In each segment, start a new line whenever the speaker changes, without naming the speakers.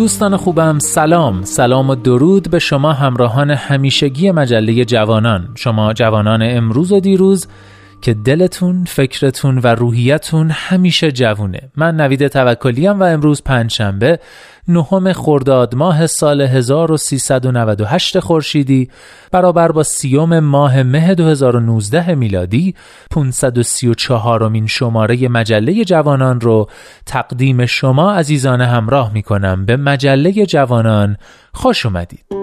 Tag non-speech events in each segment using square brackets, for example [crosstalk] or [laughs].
دوستان خوبم سلام. سلام و درود به شما همراهان همیشگی مجله جوانان. شما جوانان امروز و دیروز که دلتون، فکرتون و روحیتون همیشه جوونه. من نوید توکلیم و امروز پنجشنبه نهم خرداد ماه سال 1398 خورشیدی برابر با سیوم ماه مه 2019 میلادی 534 مین شماره مجله جوانان رو تقدیم شما عزیزان همراه می کنم به مجله جوانان خوش اومدید.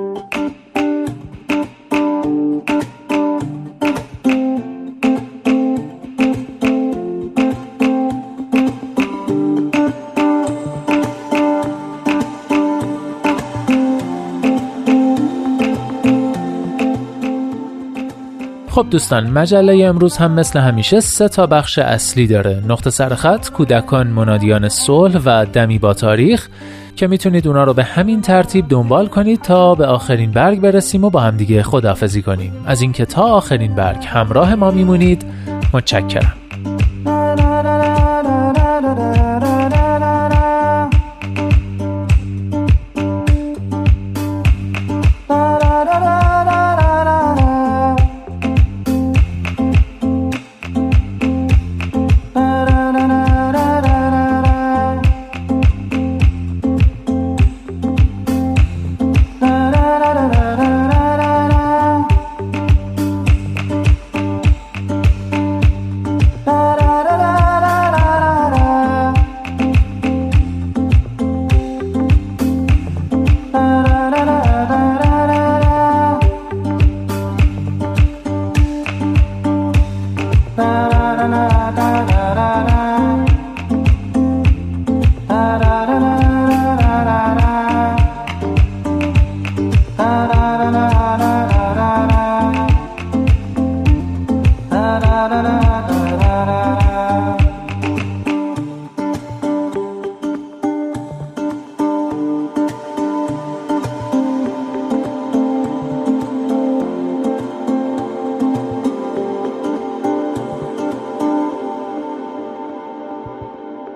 خب دوستان مجله امروز هم مثل همیشه سه تا بخش اصلی داره. نقطه سرخط کودکان منادیان صلح و دمی با تاریخ که می‌تونید اونا رو به همین ترتیب دنبال کنید تا به آخرین برگ برسیم و با همدیگه خداحافظی کنیم. از اینکه تا آخرین برگ همراه ما میمونید متشکرم.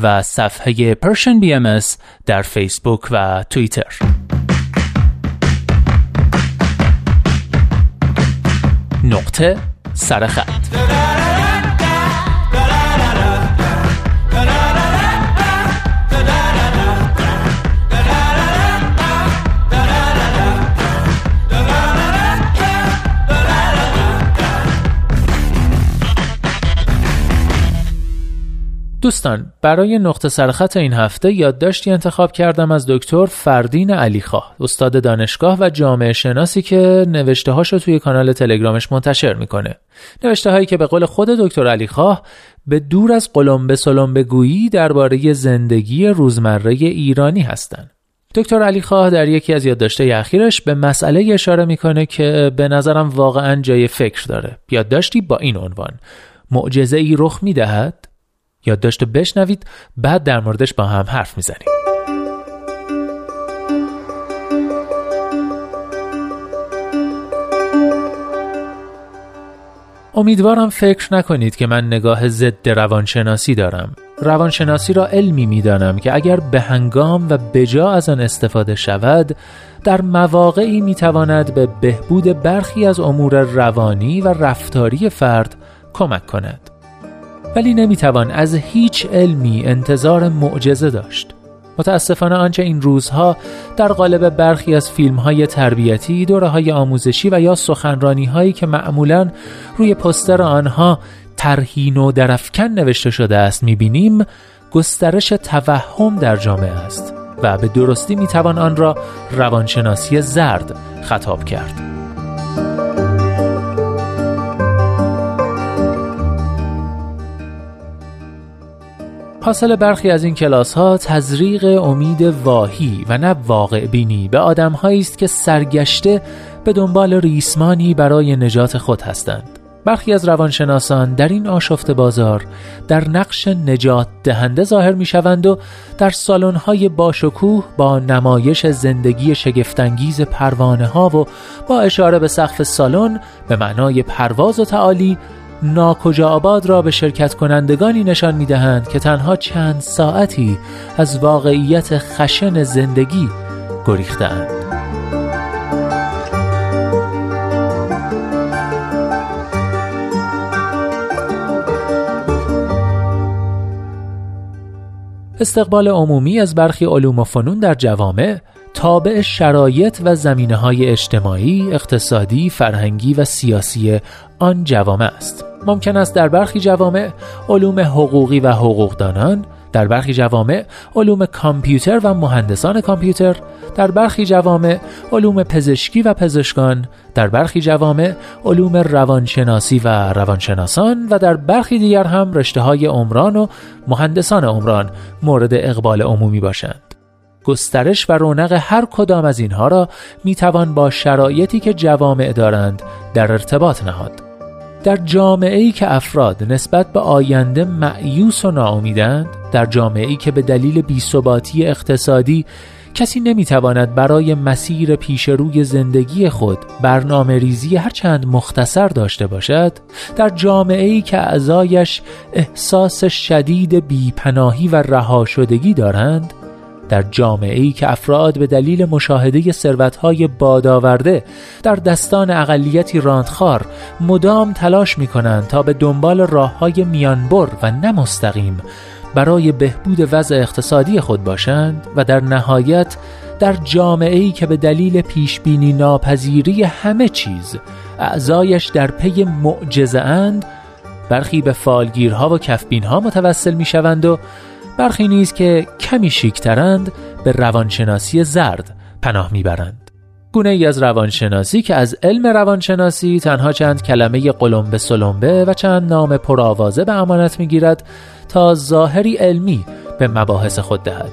و صفحه BM در فیسبوک و توییتر نقطه سرخط دوستان برای نقطه سرخط این هفته یادداشتی انتخاب کردم از دکتر فردین علیخواه استاد دانشگاه و جامعه شناسی که نوشته هاشو توی کانال تلگرامش منتشر می‌کنه. نوشته هایی که به قول خود دکتر علیخواه به دور از قلمبه سلمبه گویی درباره زندگی روزمره ایرانی هستند دکتر علی خواه در یکی از یادداشته اخیرش به مسئله اشاره می‌کنه که به نظرم واقعا جای فکر داره. یادداشتی با این عنوان معجزه ای رخ می‌دهد؟ یادداشت بشنوید بعد در موردش با هم حرف می‌زنیم. امیدوارم فکر نکنید که من نگاه ضد روانشناسی دارم. روانشناسی را علمی می‌دانم که اگر به هنگام و بجا از آن استفاده شود در مواقعی می‌تواند به بهبود برخی از امور روانی و رفتاری فرد کمک کند. ولی نمی‌توان از هیچ علمی انتظار معجزه داشت متاسفانه آنچه این روزها در قالب برخی از فیلم های تربیتی، دوره های آموزشی و یا سخنرانی هایی که معمولا روی پستر آنها ترهین و درفکن نوشته شده است می‌بینیم گسترش توهم در جامعه است و به درستی می‌توان آن را روانشناسی زرد خطاب کرد. حاصل برخی از این کلاس ها تزریق امید واهی و نه واقع بینی به آدم است که سرگشته به دنبال ریسمانی برای نجات خود هستند. برخی از روانشناسان در این آشفت بازار در نقش نجات دهنده ظاهر می شوند و در سالن های باشکوه با نمایش زندگی شگفتانگیز پروانه ها و با اشاره به سقف سالن به معنای پرواز و تعالی ناکجا آباد را به شرکت کنندگانی نشان می دهند که تنها چند ساعتی از واقعیت خشن زندگی گریختند. استقبال عمومی از برخی علوم و فنون در جوامع تابع شرایط و زمینه های اجتماعی، اقتصادی، فرهنگی و سیاسی آن جوامع است. ممکن است در برخی جوامع علوم حقوقی و حقوقدانان در برخی جوامع علوم کامپیوتر و مهندسان کامپیوتر در برخی جوامع علوم پزشکی و پزشکان در برخی جوامع علوم روانشناسی و روانشناسان و در برخی دیگر هم رشته های عمران و مهندسان عمران مورد اقبال عمومی باشند. گسترش و رونق هر کدام از اینها را می توان با شرایطی که جوامع دارند در ارتباط نهاد. در جامعه ای که افراد نسبت به آینده معیوس و ناامیدند در جامعه ای که به دلیل بیثباتی اقتصادی کسی نمی‌تواند برای مسیر پیش روی زندگی خود برنامه ریزی هرچند مختصر داشته باشد در جامعه ای که اعضایش احساس شدید بیپناهی و رها شدگی دارند در جامعه ای که افراد به دلیل مشاهده ثروتهای بادآورده در دستان اقلیتی راندخار مدام تلاش می کنند تا به دنبال راه های میانبر و نمستقیم برای بهبود وضع اقتصادی خود باشند و در نهایت در جامعه ای که به دلیل پیشبینی ناپذیری همه چیز اعضایش در پی معجزه اند برخی به فالگیرها و کفبینها متوسل می شوند و برخی نیز که کمی شیکترند به روانشناسی زرد پناه می‌برند. گونه ای از روانشناسی که از علم روانشناسی تنها چند کلمه قلمبه سلمبه و چند نام پرآوازه به امانت می‌گیرد تا ظاهری علمی به مباحث خود دهد.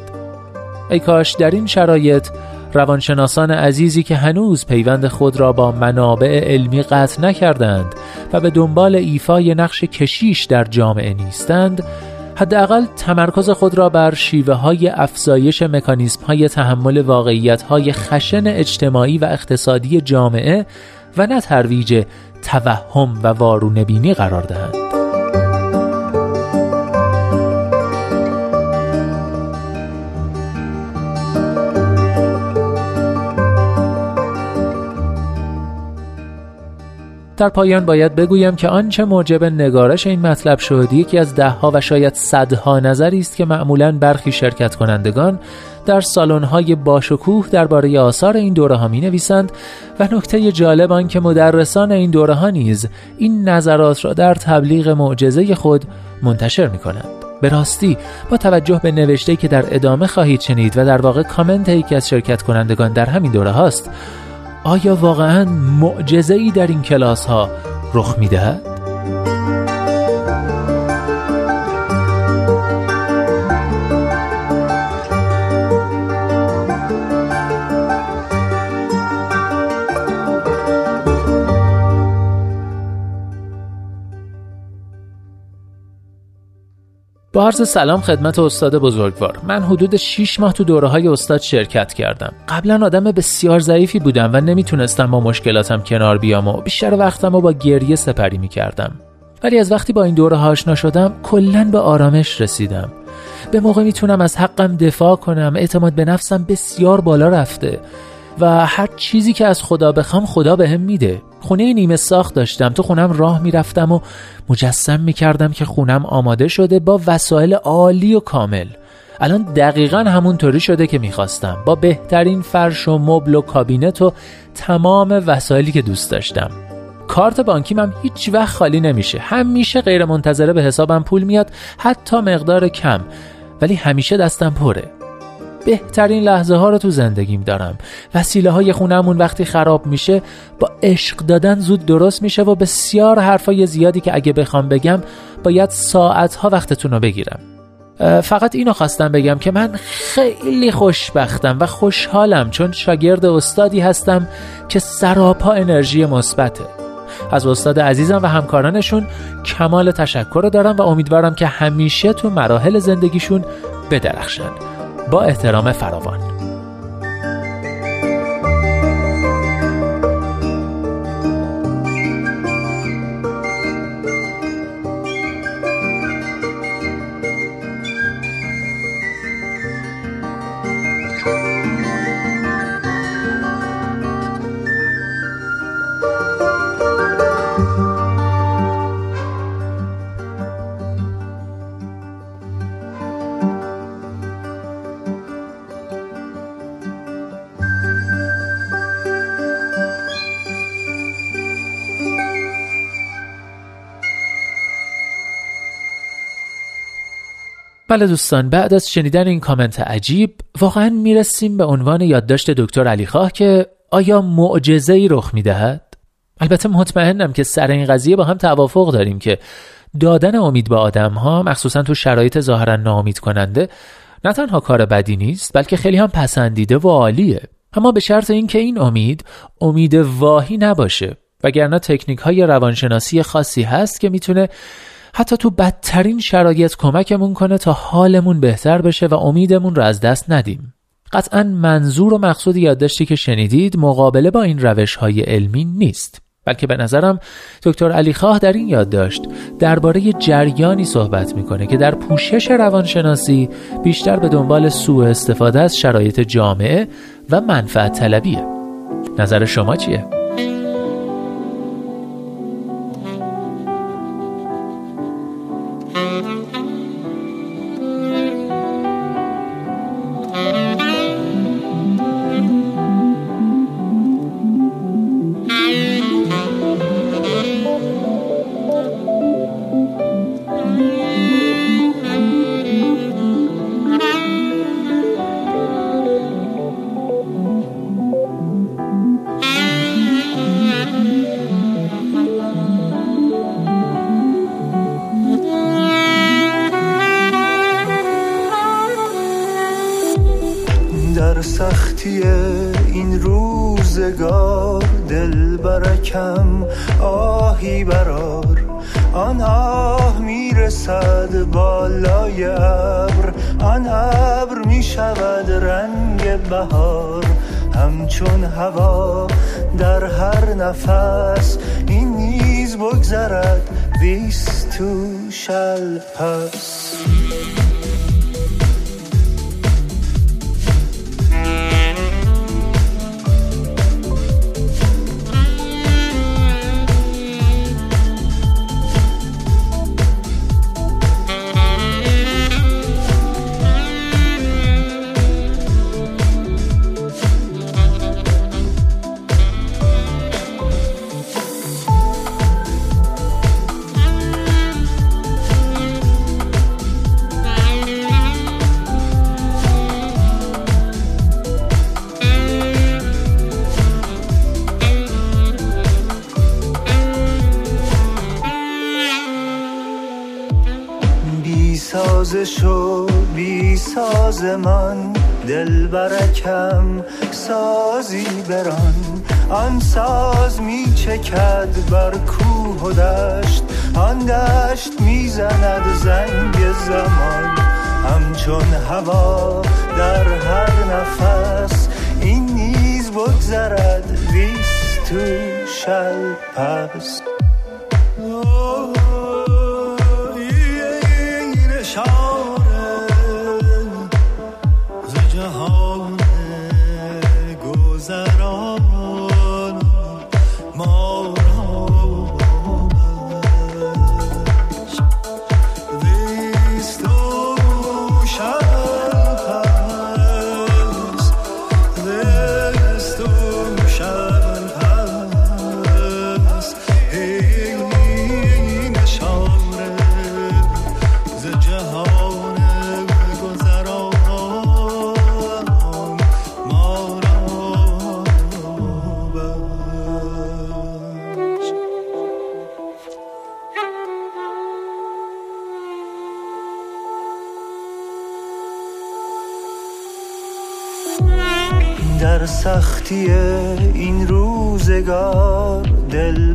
ای کاش در این شرایط روانشناسان عزیزی که هنوز پیوند خود را با منابع علمی قطع نکردند و به دنبال ایفای نقش کشیش در جامعه نیستند حداقل تمرکز خود را بر شیوه های افزایش مکانیزم های تحمل واقعیت های خشن اجتماعی و اقتصادی جامعه و نه ترویج توهم و وارونبینی قرار دهند. در پایان باید بگویم که آنچه موجب نگارش این مطلب شد یکی از دهها و شاید صدها نظری است که معمولا برخی شرکت کنندگان در سالن‌های باشکوه درباره آثار این دوره ها می نویسند و نکته جالب آن که مدرسان این دوره ها نیز این نظرات را در تبلیغ معجزه خود منتشر می کنند به راستی با توجه به نوشته که در ادامه خواهید شنید و در واقع کامنت یکی از شرکت کنندگان در همین دوره هاست آیا واقعا معجزه ای در این کلاس ها رخ می‌دهد؟ با عرض سلام خدمت استاد بزرگوار. من حدود 6 ماه تو دوره های استاد شرکت کردم. قبلا آدم بسیار ضعیفی بودم و نمی‌تونستم با مشکلاتم کنار بیام و بیشتر وقتم رو با گریه سپری می‌کردم. ولی از وقتی با این دوره ها آشنا شدم کلا به آرامش رسیدم. به موقع می‌تونم از حقم دفاع کنم اعتماد به نفسم بسیار بالا رفته و هر چیزی که از خدا بخوام خدا بهم به میده. خونه نیمه ساخت داشتم. تو خونم راه می‌رفتم و مجسم می‌کردم که خونم آماده شده با وسایل عالی و کامل. الان دقیقا همونطوری شده که می‌خواستم. با بهترین فرش و مبل و کابینت و تمام وسایلی که دوست داشتم. کارت بانکیم هم هیچ وقت خالی نمیشه. همیشه غیر منتظره به حسابم پول میاد حتی مقدار کم. ولی همیشه دستم پره. بهترین لحظه ها رو تو زندگیم دارم. وسیله های خونمون وقتی خراب میشه با عشق دادن زود درست میشه و بسیار حرفای زیادی که اگه بخوام بگم باید ساعت ها وقتتون رو بگیرم. فقط اینو خواستم بگم که من خیلی خوشبختم و خوشحالم چون شاگرد استادی هستم که سراپا انرژی مثبته. از استاد عزیزم و همکارانشون کمال تشکر دارم و امیدوارم که همیشه تو مراحل زندگیشون بدرخشن با احترام فراوان. بله دوستان بعد از شنیدن این کامنت عجیب واقعا می‌رسیم به عنوان یادداشت دکتر علیخواه که آیا معجزه ای رخ می‌دهد؟ البته مطمئنم که سر این قضیه با هم توافق داریم که دادن امید به آدم ها مخصوصا تو شرایط ظاهرا ناامید کننده نه تنها کار بدی نیست بلکه خیلی هم پسندیده و عالیه اما به شرط اینکه این امید امید واهی نباشه وگرنه تکنیک های روانشناسی خاصی هست که می‌تونه حتی تو بدترین شرایط کمکمون کنه تا حالمون بهتر بشه و امیدمون رو از دست ندیم. قطعا منظور و مقصود یادداشتی که شنیدید مقابله با این روش های علمی نیست. بلکه به نظرم دکتر علی خواه در این یادداشت درباره جریانی صحبت می‌کنه که در پوشش روانشناسی بیشتر به دنبال سوء استفاده از شرایط جامعه و منفعت طلبیه. نظر شما چیه؟
برکم آهی برار. آن آه می‌رسد بالای ابر. آن ابر می‌شود رنگ بهار. همچون هوا در هر نفس این نیز بگذرد. بیست تو شل پس. سازمان دل برکم سازی بران. آن ساز می چکد بر کوه و دشت آن دشت می‌زند زنگ زمان. همچون هوا در هر نفس این نیز بگذرد ویست تو شل پس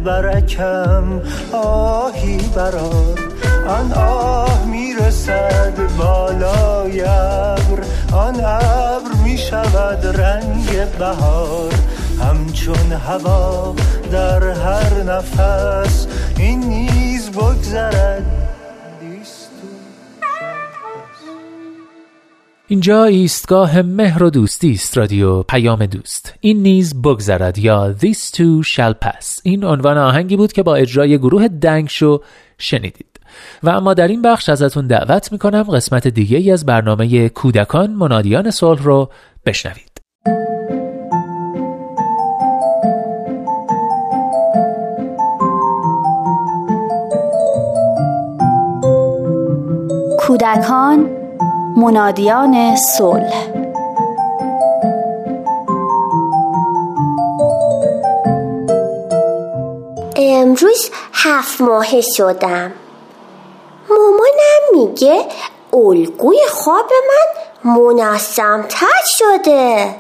برکم آهی برار آن آه می‌رسد بالای ابر. آن ابر می‌شود رنگ بهار. همچون هوا در هر نفس این نیز بگذرد.
اینجا ایستگاه مهر و دوستی است رادیو پیام دوست. این نیز بگذرد یا This too shall pass. این عنوان آهنگی بود که با اجرای گروه دنگ شو شنیدید. و اما در این بخش ازتون دعوت می‌کنم قسمت دیگه ای از برنامه کودکان منادیان صلح رو بشنوید.
کودکان منادیان صلح.
امروز هفت ماهه شدم. مامانم میگه الگوی خواب من منظمتر شده.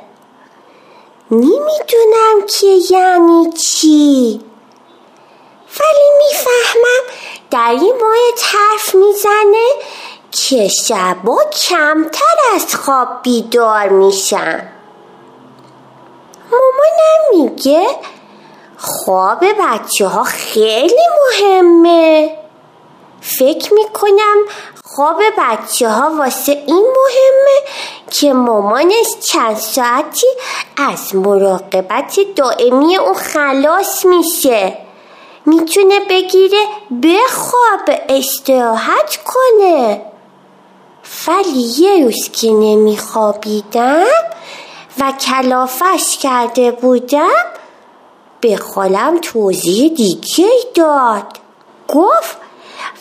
نمی‌دونم که یعنی چی. ولی می‌فهمم در این ماه حرف می‌زنه که شبا کمتر از خواب بیدار میشم. مامانم میگه خواب بچه ها خیلی مهمه. فکر می‌کنم خواب بچه ها واسه این مهمه که مامانش چند ساعتی از مراقبت دائمی اون خلاص میشه. می‌تونه بگیره بخواب استراحت کنه. ولی یه روز که نمیخوابیدم و کلافش کرده بودم به خالم توضیح دیگه داد. گفت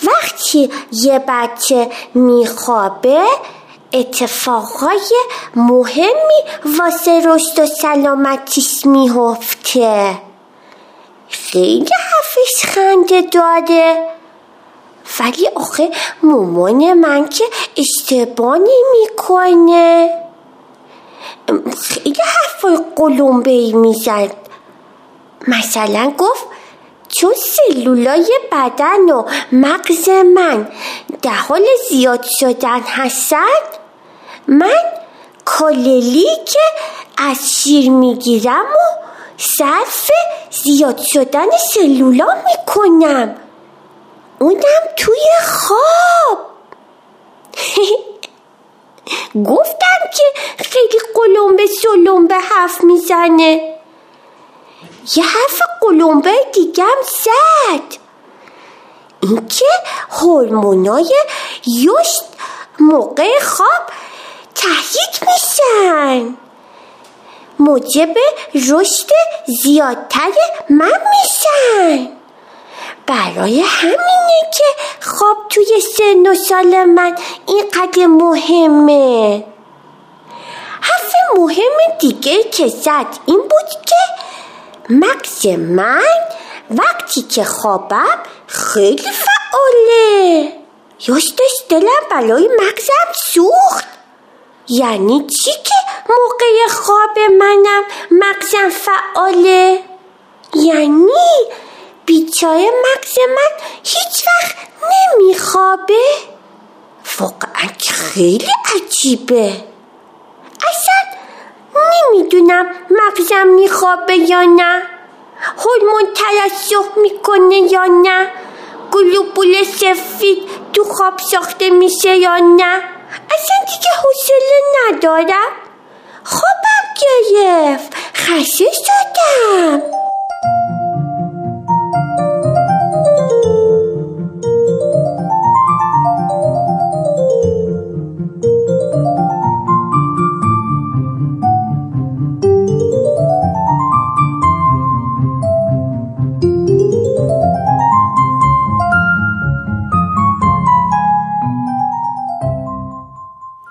وقتی یه بچه میخوابه اتفاقای مهمی واسه رشد و سلامتیش میهفته خیلی حرفش خنده داده. ولی آخه مامان من که اشتباه می‌کنه خیلی حرفای قلمبه ای می‌زد. مثلا گفت چون سلولای بدن و مغز من در حال زیاد شدن هستند من کاللی که از شیر می‌گیرم و صرف زیاد شدن سلولا می‌کنم. اونم توی خواب. [laughs] گفتم که خیلی قلمبه سلمبه حرف می‌زنه. یه حرف قلمبه دیگم زد. اینکه هورمونای یشت موقع خواب تحریک میشن. موجب رشد زیادتر من میشن. برای همینه که خواب توی سن و سال من اینقدر مهمه. حرف مهم دیگه که زد این بود که مغز من وقتی که خوابم خیلی فعاله. یاش داشت دلم بلای مغزم سوخت. یعنی چی که موقع خواب منم مغزم فعاله؟ یعنی بیچاره مغز من هیچ وقت نمیخوابه. واقعا خیلی عجیبه. اصلا نمی‌دونم مغزم میخوابه یا نه. هورمون ترسخ می‌کنه یا نه. گلوبول سفید تو خواب ساخته میشه یا نه. اصلا دیگه حوصله ندارم. خوابم گرفت. خسته شدم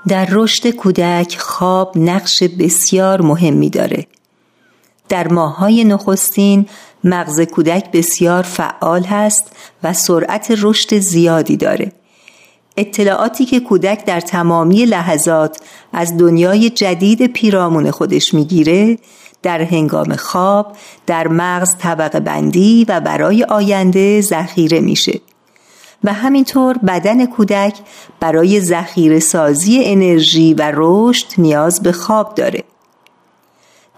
در رشد کودک خواب نقش بسیار مهمی داره در ماهای نخستین مغز کودک بسیار فعال هست و سرعت رشد زیادی داره. اطلاعاتی که کودک در تمامی لحظات از دنیای جدید پیرامون خودش می‌گیره در هنگام خواب در مغز طبقه بندی و برای آینده ذخیره میشه. و همینطور بدن کودک برای ذخیره سازی انرژی و رشد نیاز به خواب داره.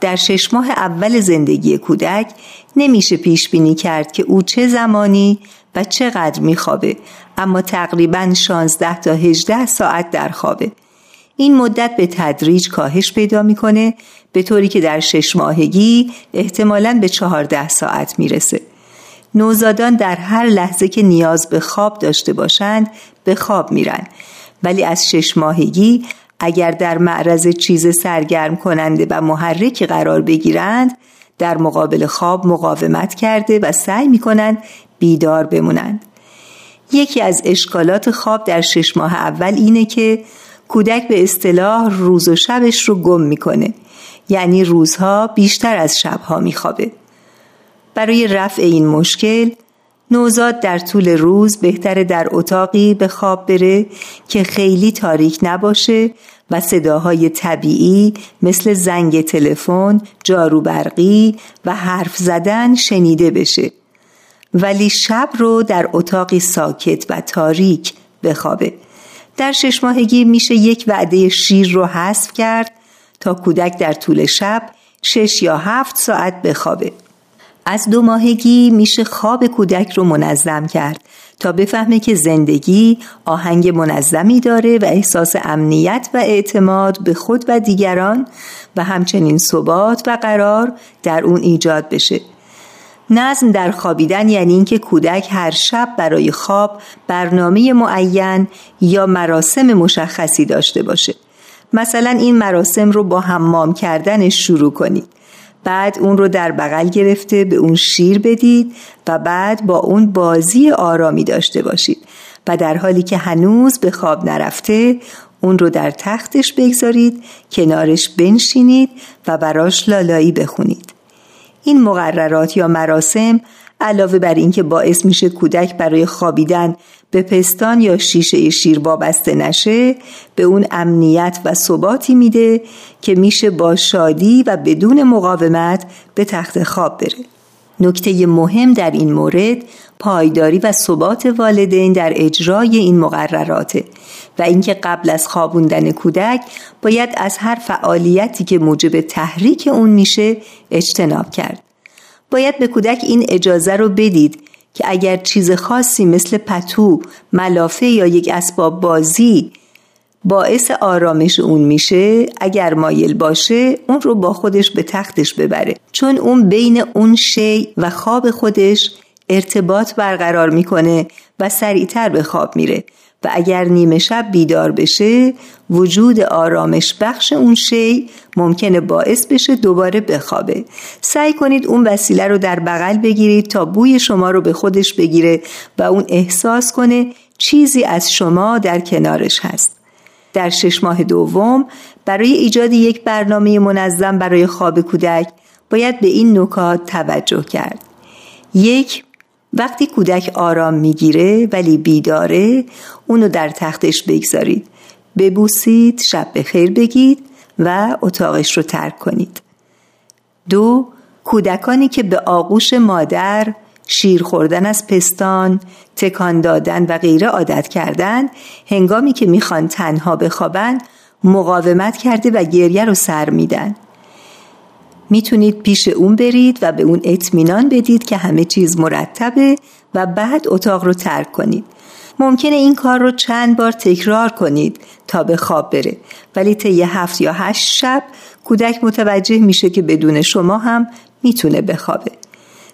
در شش ماه اول زندگی کودک نمیشه پیش بینی کرد که او چه زمانی و چقدر میخوابه اما تقریبا 16 تا 18 ساعت در خوابه. این مدت به تدریج کاهش پیدا می‌کنه به طوری که در شش ماهگی احتمالاً به 14 ساعت می‌رسه. نوزادان در هر لحظه که نیاز به خواب داشته باشند به خواب میرن. ولی از شش ماهگی اگر در معرض چیز سرگرم کننده و محرکی قرار بگیرند در مقابل خواب مقاومت کرده و سعی می‌کنند بیدار بمونند. یکی از اشکالات خواب در شش ماه اول اینه که کودک به اصطلاح روز و شبش رو گم می‌کنه. یعنی روزها بیشتر از شبها میخوابه. برای رفع این مشکل نوزاد در طول روز بهتره در اتاقی به خواب بره که خیلی تاریک نباشه و صداهای طبیعی مثل زنگ تلفن، جارو برقی و حرف زدن شنیده بشه. ولی شب رو در اتاقی ساکت و تاریک بخوابه. در شش ماهگی میشه یک وعده شیر رو حذف کرد تا کودک در طول شب شش یا هفت ساعت بخوابه. از دو ماهگی میشه خواب کودک رو منظم کرد تا بفهمه که زندگی آهنگ منظمی داره و احساس امنیت و اعتماد به خود و دیگران و همچنین ثبات و قرار در اون ایجاد بشه. نظم در خوابیدن یعنی اینکه کودک هر شب برای خواب برنامه معین یا مراسم مشخصی داشته باشه. مثلا این مراسم رو با حمام کردنش شروع کنید. بعد اون رو در بغل گرفته به اون شیر بدید و بعد با اون بازی آرامی داشته باشید. و در حالی که هنوز به خواب نرفته اون رو در تختش بگذارید کنارش بنشینید و براش لالایی بخونید. این مقررات یا مراسم علاوه بر اینکه باعث میشه کودک برای خوابیدن به پستان یا شیشه شیر وابسته نشه به اون امنیت و ثباتی میده که میشه با شادی و بدون مقاومت به تخت خواب بره. نکته مهم در این مورد پایداری و ثبات والدین در اجرای این مقرراته و اینکه قبل از خوابوندن کودک باید از هر فعالیتی که موجب تحریک اون میشه اجتناب کرد. باید به کودک این اجازه رو بدید که اگر چیز خاصی مثل پتو، ملافه یا یک اسباب بازی باعث آرامش اون میشه اگر مایل باشه اون رو با خودش به تختش ببره. چون اون بین اون شی و خواب خودش ارتباط برقرار می‌کنه و سریعتر به خواب میره. و اگر نیمه شب بیدار بشه وجود آرامش بخش اون شی ممکنه باعث بشه دوباره بخوابه. سعی کنید اون وسیله رو در بغل بگیرید تا بوی شما رو به خودش بگیره و اون احساس کنه چیزی از شما در کنارش هست. در شش ماه دوم برای ایجاد یک برنامه منظم برای خواب کودک باید به این نکات توجه کرد. یک وقتی کودک آرام می‌گیره ولی بیداره اونو در تختش بگذارید. ببوسید شب به خیر بگید و اتاقش رو ترک کنید. دو کودکانی که به آغوش مادر شیر خوردن از پستان، تکان دادن و غیره عادت کردن هنگامی که می‌خوان تنها بخوابن مقاومت کرده و گریه رو سر میدن. می‌تونید پیش اون برید و به اون اطمینان بدید که همه چیز مرتبه و بعد اتاق رو ترک کنید. ممکنه این کار رو چند بار تکرار کنید تا به خواب بره. ولی طی هفت یا هشت شب کودک متوجه میشه که بدون شما هم می‌تونه بخوابه.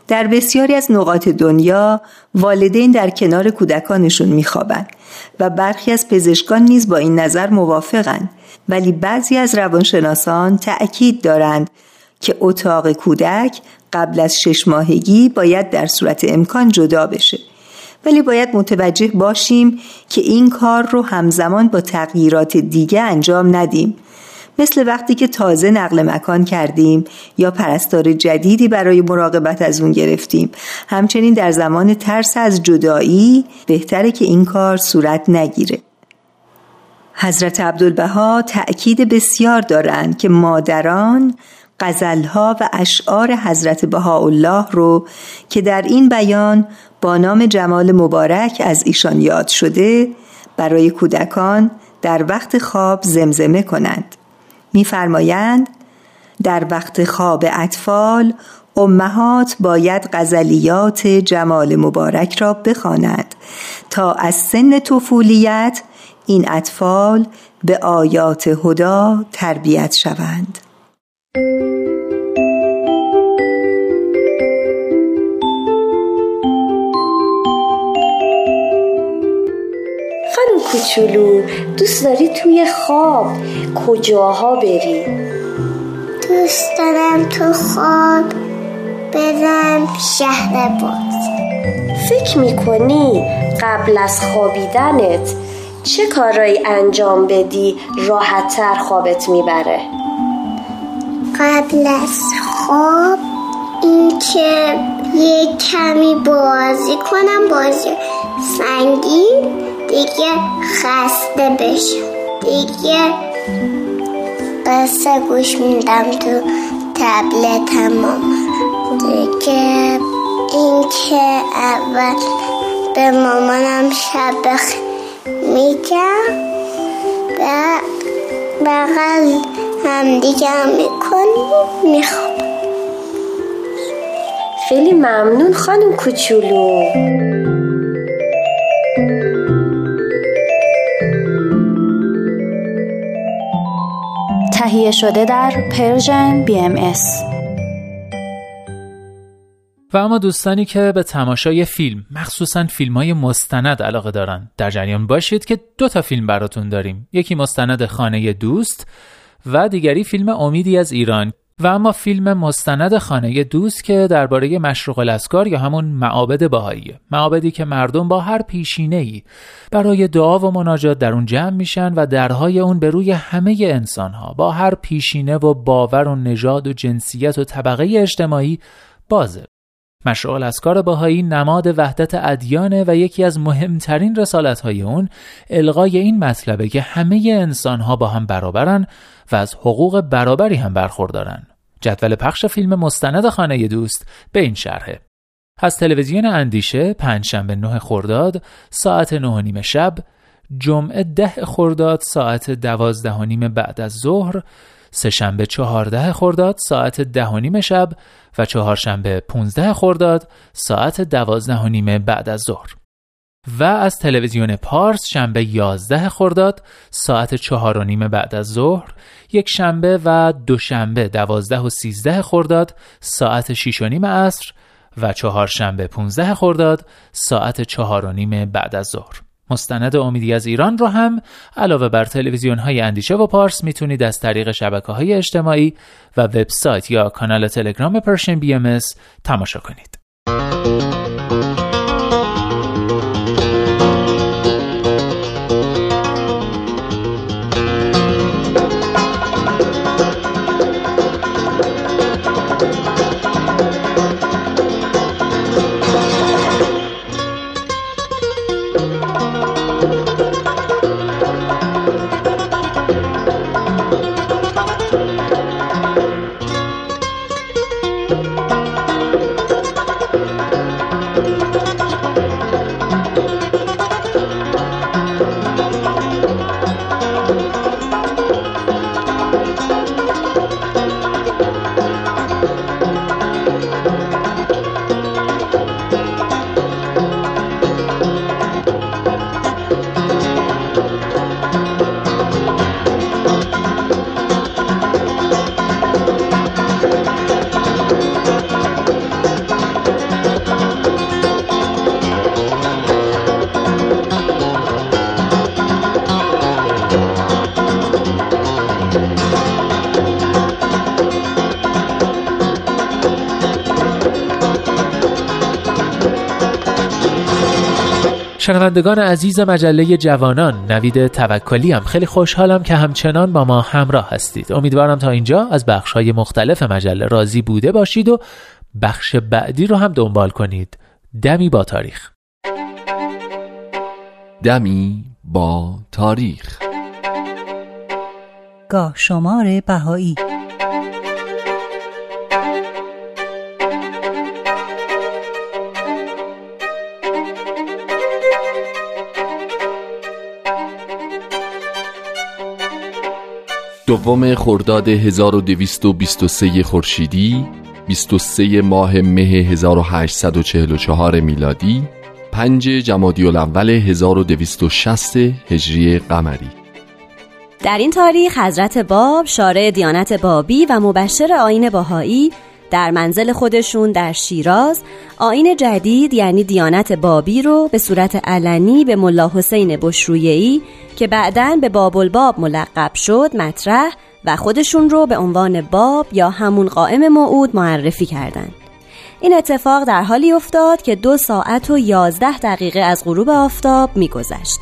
در بسیاری از نقاط دنیا والدین در کنار کودکانشون میخوابند و برخی از پزشکان نیز با این نظر موافقند ولی بعضی از روانشناسان تأکید دارند که اتاق کودک قبل از شش ماهگی باید در صورت امکان جدا بشه. ولی باید متوجه باشیم که این کار رو همزمان با تغییرات دیگه انجام ندیم. مثل وقتی که تازه نقل مکان کردیم یا پرستار جدیدی برای مراقبت از اون گرفتیم. همچنین در زمان ترس از جدایی بهتره که این کار صورت نگیره. حضرت عبدالبها تأکید بسیار دارند که مادران قزلها و اشعار حضرت بهاءالله رو که در این بیان با نام جمال مبارک از ایشان یاد شده برای کودکان در وقت خواب زمزمه کنند. میفرمایند در وقت خواب اطفال امهات باید غزلیات جمال مبارک را بخوانند تا از سن طفولیت این اطفال به آیات هدا تربیت شوند.
خانم کوچولو دوست داری توی خواب کجاها بری؟
دوست دارم تو خواب برم شهر باز
فکر می‌کنی قبل از خوابیدنت چه کارایی انجام بدی راحتتر خوابت می‌بره؟
قبل از خواب اینکه یه کمی بازی کنم بازی سنگین دیگه خسته بشم. دیگه قصه گوش میدم تو تبلت ماما دیگه اینکه اول به مامانم شب میگم و بغل هم دیگه می‌کنیم میخواب
خیلی ممنون خانم کوچولو.
تهیه شده در Persian BM
و اما دوستانی که به تماشای فیلم مخصوصا فیلم های مستند علاقه دارن. در جریان باشید که دو تا فیلم براتون داریم. یکی مستند خانه دوست و دیگری فیلم امیدی از ایران. و اما فیلم مستند خانه دوست که درباره مشروق الاسکار یا همون معابد باهاییه معابدی که مردم با هر پیشینه ای برای دعا و مناجات در اون جمع میشن و درهای اون به روی همه انسان ها با هر پیشینه و باور و نژاد و جنسیت و طبقه اجتماعی بازه. مشروع الاسکار باهایی نماد وحدت ادیانه و یکی از مهمترین رسالت های اون الغای این مطلبه که همه انسان ها با هم برابرن و از حقوق برابری هم برخوردارن. جدول پخش فیلم مستند خانه دوست به این شرحه. از تلویزیون اندیشه پنجشنبه نه خرداد ساعت نه نیم شب جمعه ده خرداد ساعت دوازده و نیم بعد از ظهر سهشنبه چهارده خرداد ساعت ده و نیم شب و چهارشنبه 15 خرداد ساعت دوازده و نیم بعد از ظهر. و از تلویزیون پارس شنبه 11 خرداد ساعت چهار و نیم بعد از ظهر یک شنبه و دوشنبه دوازده و سیزده خرداد ساعت 6 و نیم عصر و چهارشنبه 15 خرداد ساعت چهار و نیم بعد از ظهر. مستند امیدی از ایران رو هم علاوه بر تلویزیون های اندیشه و پارس می‌تونید از طریق شبکه های اجتماعی و وبسایت یا کانال تلگرام پرشن بی ام تماشا کنید. شنوندگان عزیز مجله جوانان نوید توکلی هم خیلی خوشحالم که همچنان با ما همراه هستید. امیدوارم تا اینجا از بخش های مختلف مجله راضی بوده باشید و بخش بعدی رو هم دنبال کنید. دمی با تاریخ.
دمی با تاریخ.
گاه شمار بهایی.
دوم خرداد 1223 خورشیدی 23 ماه مه 1844 میلادی 5 جمادی الاول 1260 هجری قمری.
در این تاریخ حضرت باب شارع دیانت بابی و مبشر آین باهایی در منزل خودشون در شیراز آین جدید یعنی دیانت بابی رو به صورت علنی به ملا حسین بشرویهی که بعدا به باب الباب ملقب شد مطرح و خودشون رو به عنوان باب یا همون قائم موعود معرفی کردند. این اتفاق در حالی افتاد که دو ساعت و یازده دقیقه از غروب آفتاب میگذشت.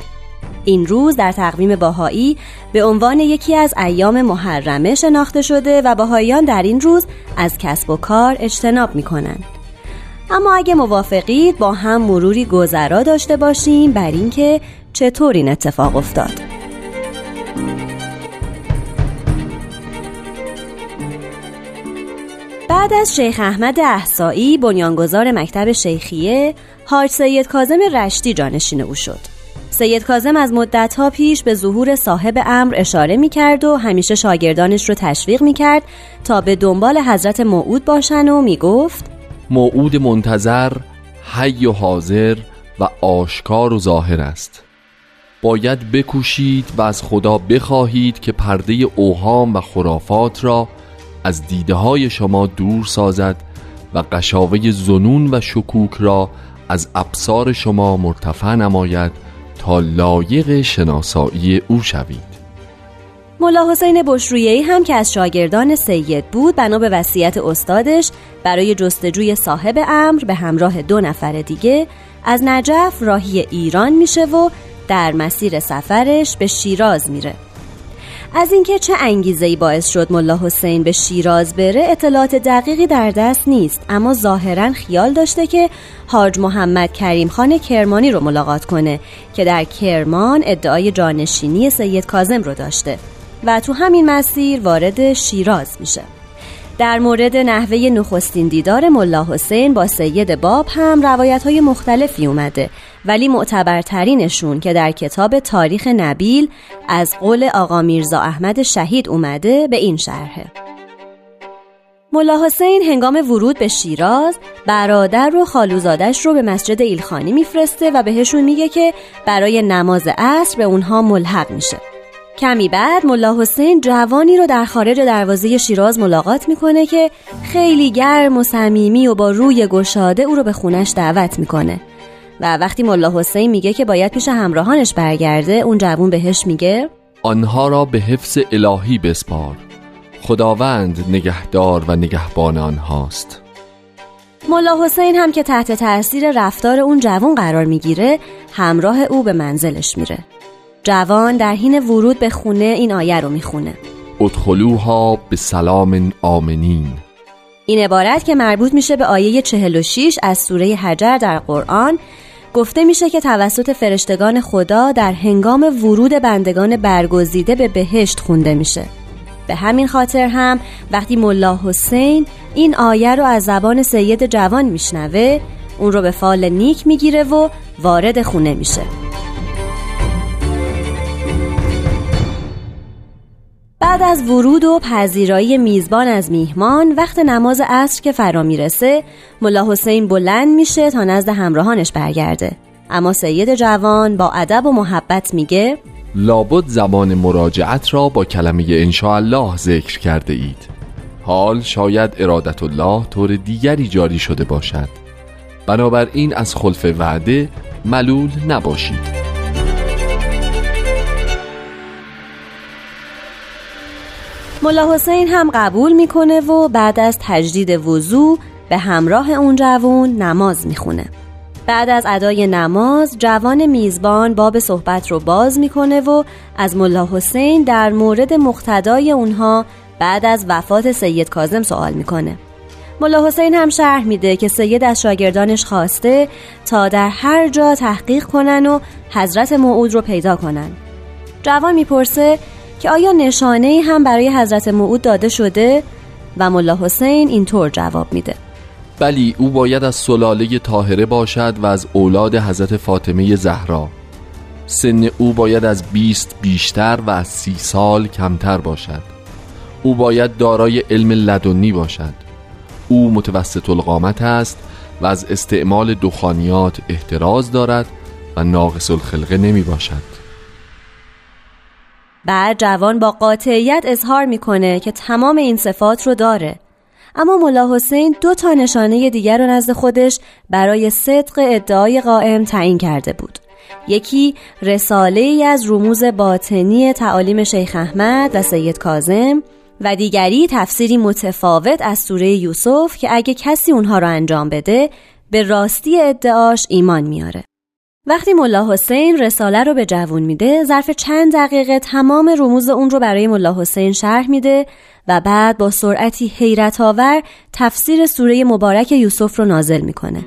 این روز در تقویم باهایی به عنوان یکی از ایام محرمه شناخته شده و باهاییان در این روز از کسب و کار اجتناب می کنند. اما اگه موافقید با هم مروری گذرا داشته باشیم بر اینکه چطور این اتفاق افتاد. بعد از شیخ احمد احسایی بنیانگذار مکتب شیخیه حاج سید کازم رشتی جانشین او شد سید کازم از مدتها پیش به ظهور صاحب امر اشاره می کرد و همیشه شاگردانش رو تشویق می کرد تا به دنبال حضرت موعود باشن و می گفت
موعود منتظر حی و حاضر و آشکار و ظاهر است. باید بکوشید و از خدا بخواهید که پرده اوهام و خرافات را از دیده های شما دور سازد و قشاوه زنون و شکوک را از ابصار شما مرتفع نماید تا لایق شناسایی او شوید.
ملا حسین بشرویهی هم که از شاگردان سید بود بنا به وصیت استادش برای جستجوی صاحب امر به همراه دو نفر دیگه از نجف راهی ایران میشه و در مسیر سفرش به شیراز میره. از اینکه چه انگیزه باعث شد ملا حسین به شیراز بره اطلاعات دقیقی در دست نیست. اما ظاهرا خیال داشته که حاج محمد کریم خان کرمانی رو ملاقات کنه که در کرمان ادعای جانشینی سید کازم رو داشته. و تو همین مسیر وارد شیراز میشه. در مورد نحوه نخستین دیدار ملا حسین با سید باب هم روایت های مختلفی اومده. ولی معتبرترینشون که در کتاب تاریخ نبیل از قول آقا میرزا احمد شهید اومده به این شرحه. ملا حسین هنگام ورود به شیراز برادر و خالوزادش رو به مسجد ایلخانی میفرسته و بهشون میگه که برای نماز عصر به اونها ملحق میشه. کمی بعد ملا حسین جوانی رو در خارج دروازه شیراز ملاقات می‌کنه که خیلی گرم و صمیمی و با روی گشاده او رو به خونش دعوت می‌کنه. و وقتی ملا حسین میگه که باید پیش همراهانش برگرده اون جوون بهش میگه
آنها را به حفظ الهی بسپار. خداوند نگهدار و نگهبان آنهاست.
ملا حسین هم که تحت تاثیر رفتار اون جوان قرار می‌گیره همراه او به منزلش میره. جوان در حین ورود به خونه این آیه رو می‌خونه.
ادخلوها به سلام آمنین.
این عبارت که مربوط میشه به آیه 46 از سوره حجر در قرآن گفته میشه که توسط فرشتگان خدا در هنگام ورود بندگان برگزیده به بهشت خونده میشه. به همین خاطر هم وقتی ملا حسین این آیه رو از زبان سید جوان میشنوه اون رو به فال نیک می‌گیره و وارد خونه میشه. بعد از ورود و پذیرایی میزبان از میهمان وقت نماز عصر که فرا می‌رسه ملا حسین بلند میشه تا نزد همراهانش برگرده. اما سید جوان با ادب و محبت میگه
لابد زبان مراجعت را با کلمه انشاءالله ذکر کرده اید. حال شاید ارادت الله طور دیگری جاری شده باشد. بنابراین از خلف وعده ملول نباشید.
ملا حسین هم قبول می‌کنه و بعد از تجدید وضوع به همراه اون جوون نماز می‌خونه. بعد از ادای نماز جوان میزبان باب صحبت رو باز می‌کنه و از ملا حسین در مورد مقتدای اونها بعد از وفات سید کازم سوال می‌کنه. ملا حسین هم شرح میده که سید از شاگردانش خواسته تا در هر جا تحقیق کنن و حضرت موعود رو پیدا کنن. جوان می‌پرسه که آیا نشانه هم برای حضرت موعود داده شده؟ و ملا حسین اینطور جواب میده.
بلی او باید از سلاله طاهره باشد و از اولاد حضرت فاطمه زهرا. سن او باید از 20 بیشتر و از سی سال کمتر باشد. او باید دارای علم لدنی باشد. او متوسط القامت است و از استعمال دخانیات احتراز دارد و ناقص الخلقه نمی باشد.
بعد جوان با قاطعیت اظهار می‌کنه که تمام این صفات رو داره. اما ملا حسین دو تا نشانه دیگر رو نزد خودش برای صدق ادعای قائم تعیین کرده بود. یکی رساله ای از رموز باطنی تعالیم شیخ احمد و سید کازم و دیگری تفسیری متفاوت از سوره یوسف که اگه کسی اونها رو انجام بده به راستی ادعاش ایمان میاره. وقتی ملا حسین رساله رو به جوون میده ظرف چند دقیقه تمام رموز اون رو برای ملا حسین شرح میده و بعد با سرعتی حیرت آور تفسیر سوره مبارک یوسف رو نازل می‌کنه.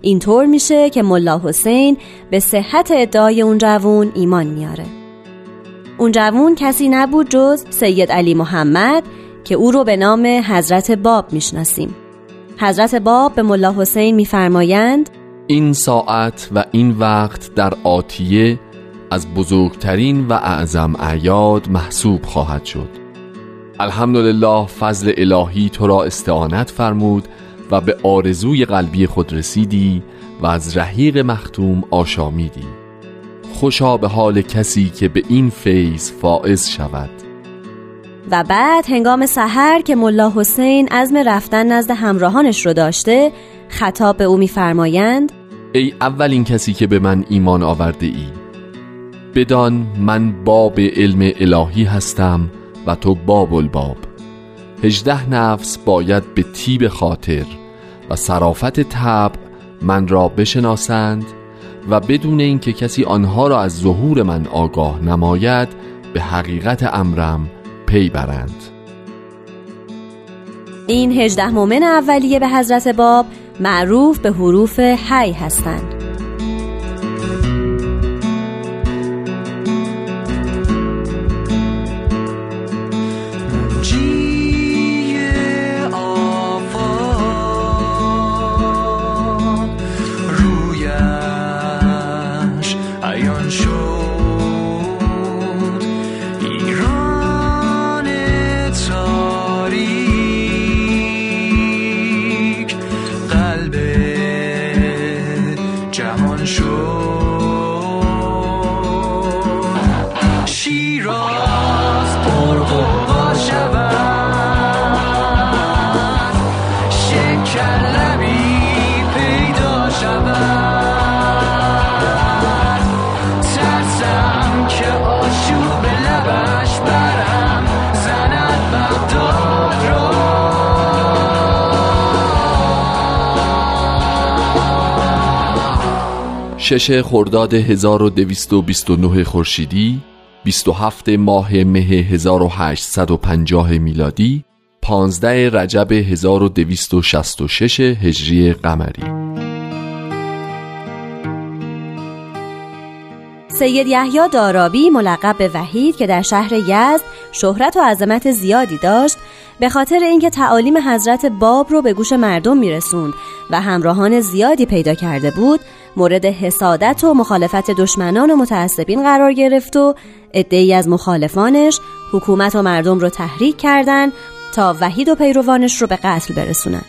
اینطور میشه که ملا حسین به صحت ادعای اون جوون ایمان میاره. اون جوون کسی نبود جز سید علی محمد که او رو به نام حضرت باب می‌شناسیم. حضرت باب به ملا حسین میفرمایند
این ساعت و این وقت در آتیه از بزرگترین و اعظم اعیاد محسوب خواهد شد. الحمدلله فضل الهی تو را استعانت فرمود و به آرزوی قلبی خود رسیدی و از رحیق مختوم آشامیدی. خوشا به حال کسی که به این فیض فائز شود.
و بعد هنگام سحر که ملا حسین عزم رفتن نزد همراهانش رو داشته خطاب به او میفرمایند
ای اولین کسی که به من ایمان آورده ای بدان من باب علم الهی هستم و تو باب الباب. هجده نفس باید به تیب خاطر و صرافت تب من را بشناسند و بدون اینکه کسی آنها را از ظهور من آگاه نماید به حقیقت امرم پی برند.
این هجده مومن اولیه به حضرت باب معروف به حروف حی هستند.
شش خرداد 1229 خورشیدی 27 ماه مه 1850 میلادی 15 رجب 1266 هجری قمری.
سید یحیی دارابی ملقب به وحید که در شهر یزد شهرت و عظمت زیادی داشت به خاطر اینکه تعالیم حضرت باب رو به گوش مردم میرسوند و همراهان زیادی پیدا کرده بود مورد حسادت و مخالفت دشمنان و متعصبین قرار گرفت و عدهای از مخالفانش حکومت و مردم رو تحریک کردند تا وحید و پیروانش رو به قتل برسونن.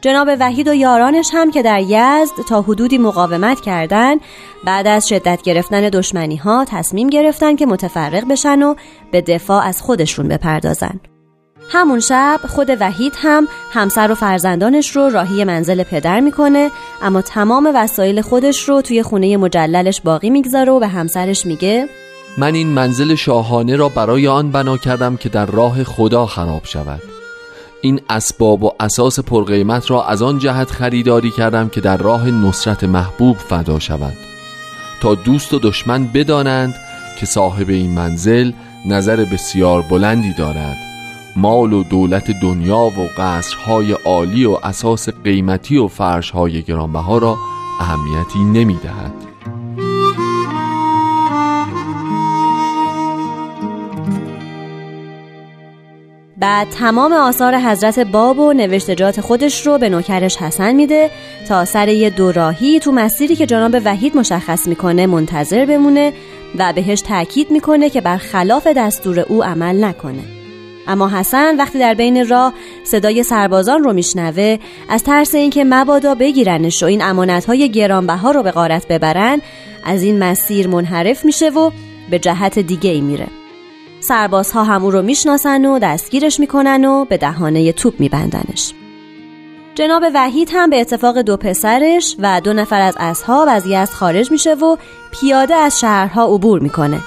جناب وحید و یارانش هم که در یزد تا حدودی مقاومت کردند بعد از شدت گرفتن دشمنی ها تصمیم گرفتن که متفرق بشن و به دفاع از خودشون بپردازن. همون شب خود وحید هم همسر و فرزندانش رو راهی منزل پدر می‌کنه اما تمام وسایل خودش رو توی خونه مجللش باقی می‌گذاره و به همسرش میگه
من این منزل شاهانه را برای آن بنا کردم که در راه خدا خراب شود. این اسباب و اساس پرقیمت را از آن جهت خریداری کردم که در راه نصرت محبوب فدا شود. تا دوست و دشمن بدانند که صاحب این منزل نظر بسیار بلندی دارد. مال و دولت دنیا و قصرهای عالی و اساس قیمتی و فرشهای گرانبها را اهمیتی نمی دهد.
بعد تمام آثار حضرت باب و نوشتجات خودش رو به نوکرش حسن میده تا سر یه دوراهی تو مسیری که جناب وحید مشخص می‌کنه منتظر بمونه و بهش تاکید می‌کنه که بر خلاف دستور او عمل نکنه اما حسن وقتی در بین راه صدای سربازان رو میشنوه از ترس اینکه مبادا بگیرنش و این امانتهای گرانبها رو به غارت ببرن از این مسیر منحرف میشه و به جهت دیگه ای میره. سربازها هم او رو می‌شناسن و دستگیرش می‌کنن و به دهانه توپ میبندنش. جناب وحید هم به اتفاق دو پسرش و دو نفر از اصحاب از یزد خارج میشه و پیاده از شهرها عبور می‌کنه.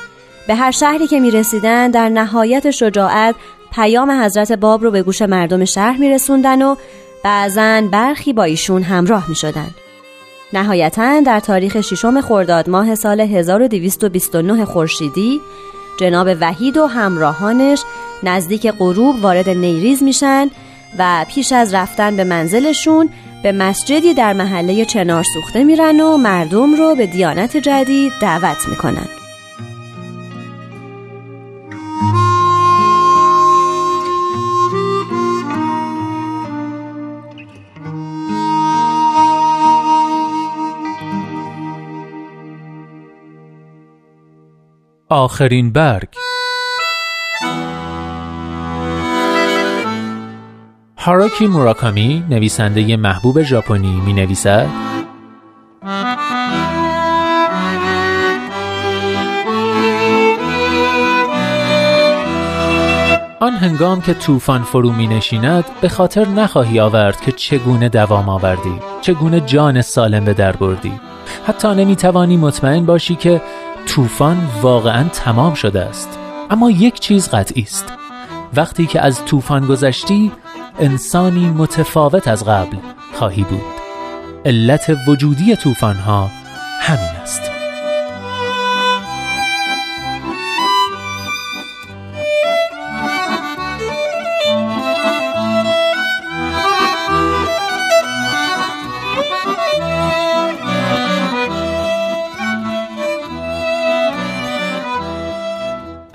به هر شهری که می‌رسیدن در نهایت شجاعت پیام حضرت باب رو به گوش مردم شهر میرسوندن و بعضا برخی با ایشون همراه می‌شدن. نهایتا در تاریخ ششم خرداد ماه سال 1229 خورشیدی جناب وحید و همراهانش نزدیک غروب وارد نیریز میشن و پیش از رفتن به منزلشون به مسجدی در محله چنار سوخته میرن و مردم رو به دیانت جدید دعوت می‌کنن.
آخرین برگ. هاراکی موراکامی نویسنده محبوب ژاپنی می نویسد آن هنگام که طوفان فرو می نشیند به خاطر نخواهی آورد که چگونه دوام آوردی چگونه جان سالم به در بردی. حتی نمی توانی مطمئن باشی که طوفان واقعا تمام شده است. اما یک چیز قطعی است. وقتی که از طوفان گذشتی انسانی متفاوت از قبل خواهی بود. علت وجودی طوفان ها همین است.